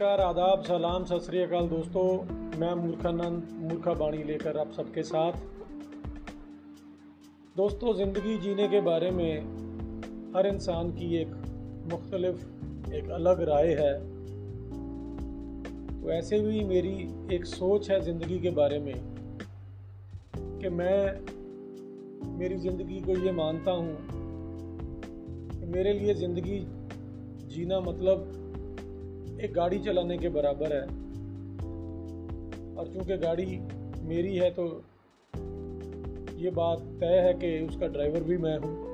नमस्कार, आदाब, सलाम, सत श्री अकाल दोस्तों। मैं मूर्खानंद, मूर्खा बाणी लेकर आप सबके साथ। दोस्तों, ज़िंदगी जीने के बारे में हर इंसान की एक मुख्तलफ, एक अलग राय है। तो ऐसे भी मेरी एक सोच है ज़िंदगी के बारे में कि मैं मेरी ज़िंदगी को ये मानता हूँ मेरे लिए ज़िंदगी जीना मतलब एक गाड़ी चलाने के बराबर है। और चूँकि गाड़ी मेरी है तो ये बात तय है कि उसका ड्राइवर भी मैं हूँ।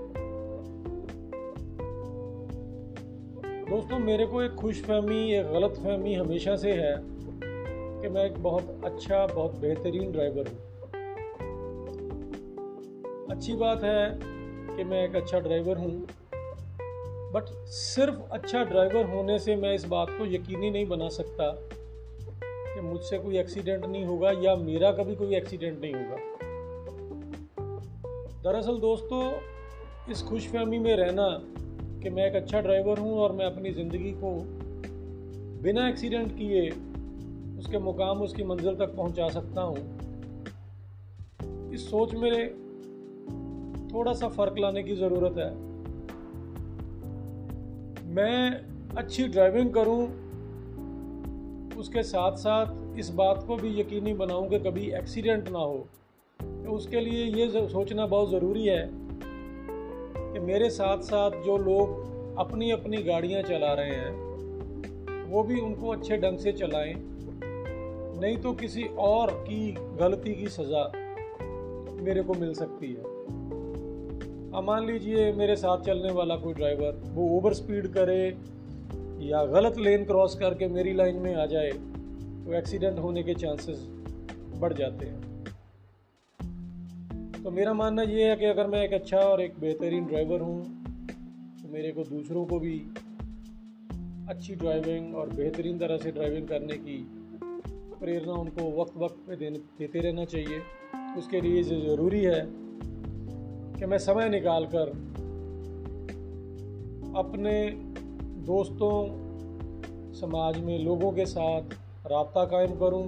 दोस्तों, मेरे को एक खुश फहमी एक गलत फहमी हमेशा से है कि मैं एक बहुत अच्छा बहुत बेहतरीन ड्राइवर हूँ। अच्छी बात है कि मैं एक अच्छा ड्राइवर हूँ बट सिर्फ़ अच्छा ड्राइवर होने से मैं इस बात को यकीनी नहीं बना सकता कि मुझसे कोई एक्सीडेंट नहीं होगा या मेरा कभी कोई एक्सीडेंट नहीं होगा। दरअसल दोस्तों, इस खुश फहमी में रहना कि मैं एक अच्छा ड्राइवर हूँ और मैं अपनी ज़िंदगी को बिना एक्सीडेंट किए उसके मुकाम, उसकी मंजिल तक पहुँचा सकता हूँ। इस सोच में थोड़ा सा फ़र्क लाने की ज़रूरत है। मैं अच्छी ड्राइविंग करूँ, उसके साथ साथ इस बात को भी यकीनी बनाऊँ कि कभी एक्सीडेंट ना हो। तो उसके लिए ये सोचना बहुत ज़रूरी है कि मेरे साथ साथ जो लोग अपनी अपनी गाड़ियाँ चला रहे हैं, वो भी उनको अच्छे ढंग से चलाएँ, नहीं तो किसी और की गलती की सज़ा मेरे को मिल सकती है। अब मान लीजिए मेरे साथ चलने वाला कोई ड्राइवर वो ओवर स्पीड करे या गलत लेन क्रॉस करके मेरी लाइन में आ जाए तो एक्सीडेंट होने के चांसेस बढ़ जाते हैं। तो मेरा मानना ये है कि अगर मैं एक अच्छा और एक बेहतरीन ड्राइवर हूँ तो मेरे को दूसरों को भी अच्छी ड्राइविंग और बेहतरीन तरह से ड्राइविंग करने की प्रेरणा उनको वक्त वक्त पे देने, देते रहना चाहिए। उसके लिए ज़रूरी है कि मैं समय निकाल कर अपने दोस्तों समाज में लोगों के साथ रबता कायम करूँ,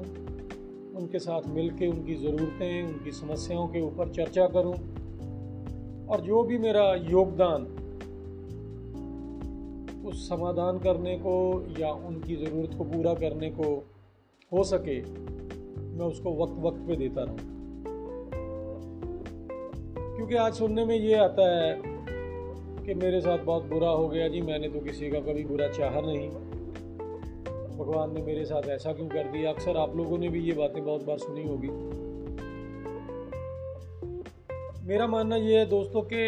उनके साथ मिल के उनकी ज़रूरतें उनकी समस्याओं के ऊपर चर्चा करूँ और जो भी मेरा योगदान उस समाधान करने को या उनकी ज़रूरत को पूरा करने को हो सके मैं उसको वक्त वक्त पे देता रहूँ। क्योंकि आज सुनने में ये आता है कि मेरे साथ बहुत बुरा हो गया जी, मैंने तो किसी का कभी बुरा चाहा नहीं। भगवान ने मेरे साथ ऐसा क्यों कर दिया? अक्सर आप लोगों ने भी ये बातें बहुत बार सुनी होगी। मेरा मानना ये है दोस्तों कि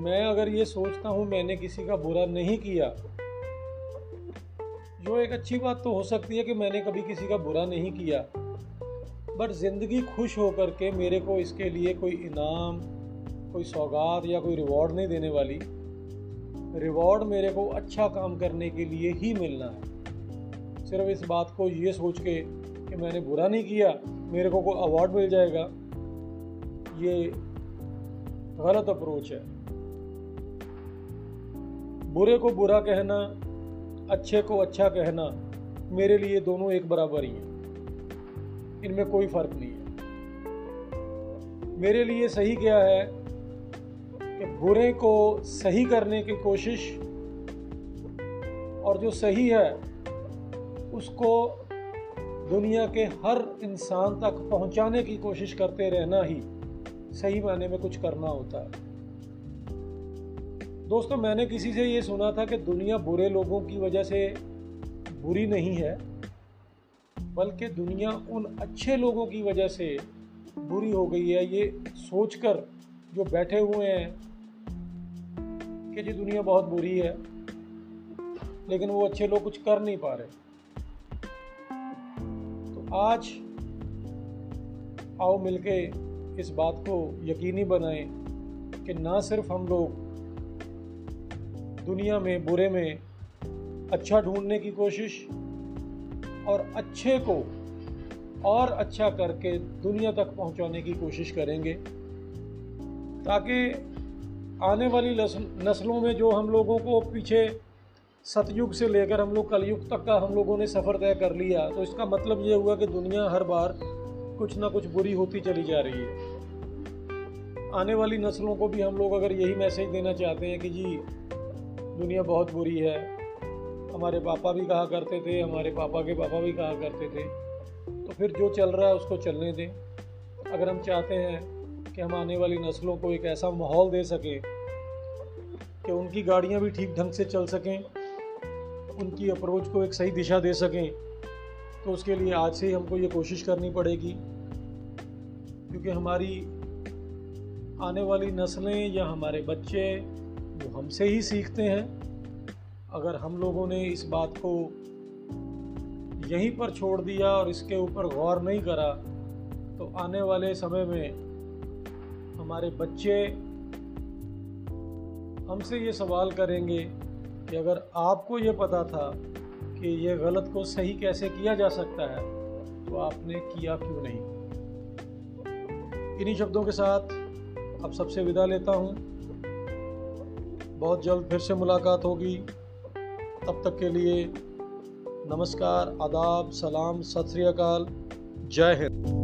मैं अगर ये सोचता हूँ मैंने किसी का बुरा नहीं किया, जो एक अच्छी बात तो हो सकती है कि मैंने कभी किसी का बुरा नहीं किया। बट ज़िंदगी खुश होकर के मेरे को इसके लिए कोई इनाम, कोई सौगात या कोई रिवॉर्ड नहीं देने वाली। रिवॉर्ड मेरे को अच्छा काम करने के लिए ही मिलना है। सिर्फ़ इस बात को ये सोच के कि मैंने बुरा नहीं किया, मेरे को कोई अवार्ड मिल जाएगा, ये गलत अप्रोच है। बुरे को बुरा कहना, अच्छे को अच्छा कहना, मेरे लिए दोनों एक बराबर ही है। इनमें कोई फ़र्क नहीं है। मेरे लिए सही क्या है कि बुरे को सही करने की कोशिश और जो सही है, उसको दुनिया के हर इंसान तक पहुँचाने की कोशिश करते रहना ही सही मायने में कुछ करना होता है। दोस्तों, मैंने किसी से ये सुना था कि दुनिया बुरे लोगों की वजह से बुरी नहीं है। बल्कि दुनिया उन अच्छे लोगों की वजह से बुरी हो गई है। ये सोचकर जो बैठे हुए हैं कि जी दुनिया बहुत बुरी है, लेकिन वो अच्छे लोग कुछ कर नहीं पा रहे। तो आज आओ मिलके इस बात को यकीनी बनाएँ कि ना सिर्फ़ हम लोग दुनिया में, बुरे में अच्छा ढूँढने की कोशिश और अच्छे को और अच्छा करके दुनिया तक पहुँचाने की कोशिश करेंगे। ताकि आने वाली नस्लों में जो हम लोगों को पीछे सतयुग से लेकर हम लोग कलयुग तक का हम लोगों ने सफ़र तय कर लिया तो इसका मतलब ये हुआ कि दुनिया हर बार कुछ ना कुछ बुरी होती चली जा रही है। आने वाली नस्लों को भी हम लोग अगर यही मैसेज देना चाहते हैं कि जी, दुनिया बहुत बुरी है हमारे पापा भी कहा करते थे, हमारे पापा के पापा भी कहा करते थे। तो फिर जो चल रहा है उसको चलने दें। अगर हम चाहते हैं कि हम आने वाली नस्लों को एक ऐसा माहौल दे सकें कि उनकी गाड़ियाँ भी ठीक ढंग से चल सकें, उनकी अप्रोच को एक सही दिशा दे सकें तो उसके लिए आज से ही हमको ये कोशिश करनी पड़ेगी। क्योंकि हमारी आने वाली नस्लें या हमारे बच्चे, वो हमसे ही सीखते हैं। अगर हम लोगों ने इस बात को यहीं पर छोड़ दिया और इसके ऊपर गौर नहीं करा तो आने वाले समय में हमारे बच्चे हमसे ये सवाल करेंगे कि अगर आपको ये पता था कि ये गलत को सही कैसे किया जा सकता है तो आपने किया क्यों नहीं? इन्हीं शब्दों के साथ अब सबसे विदा लेता हूँ। बहुत जल्द फिर से मुलाकात होगी। तब तक के लिए नमस्कार आदाब सलाम सत श्रीकाल जय हिंद।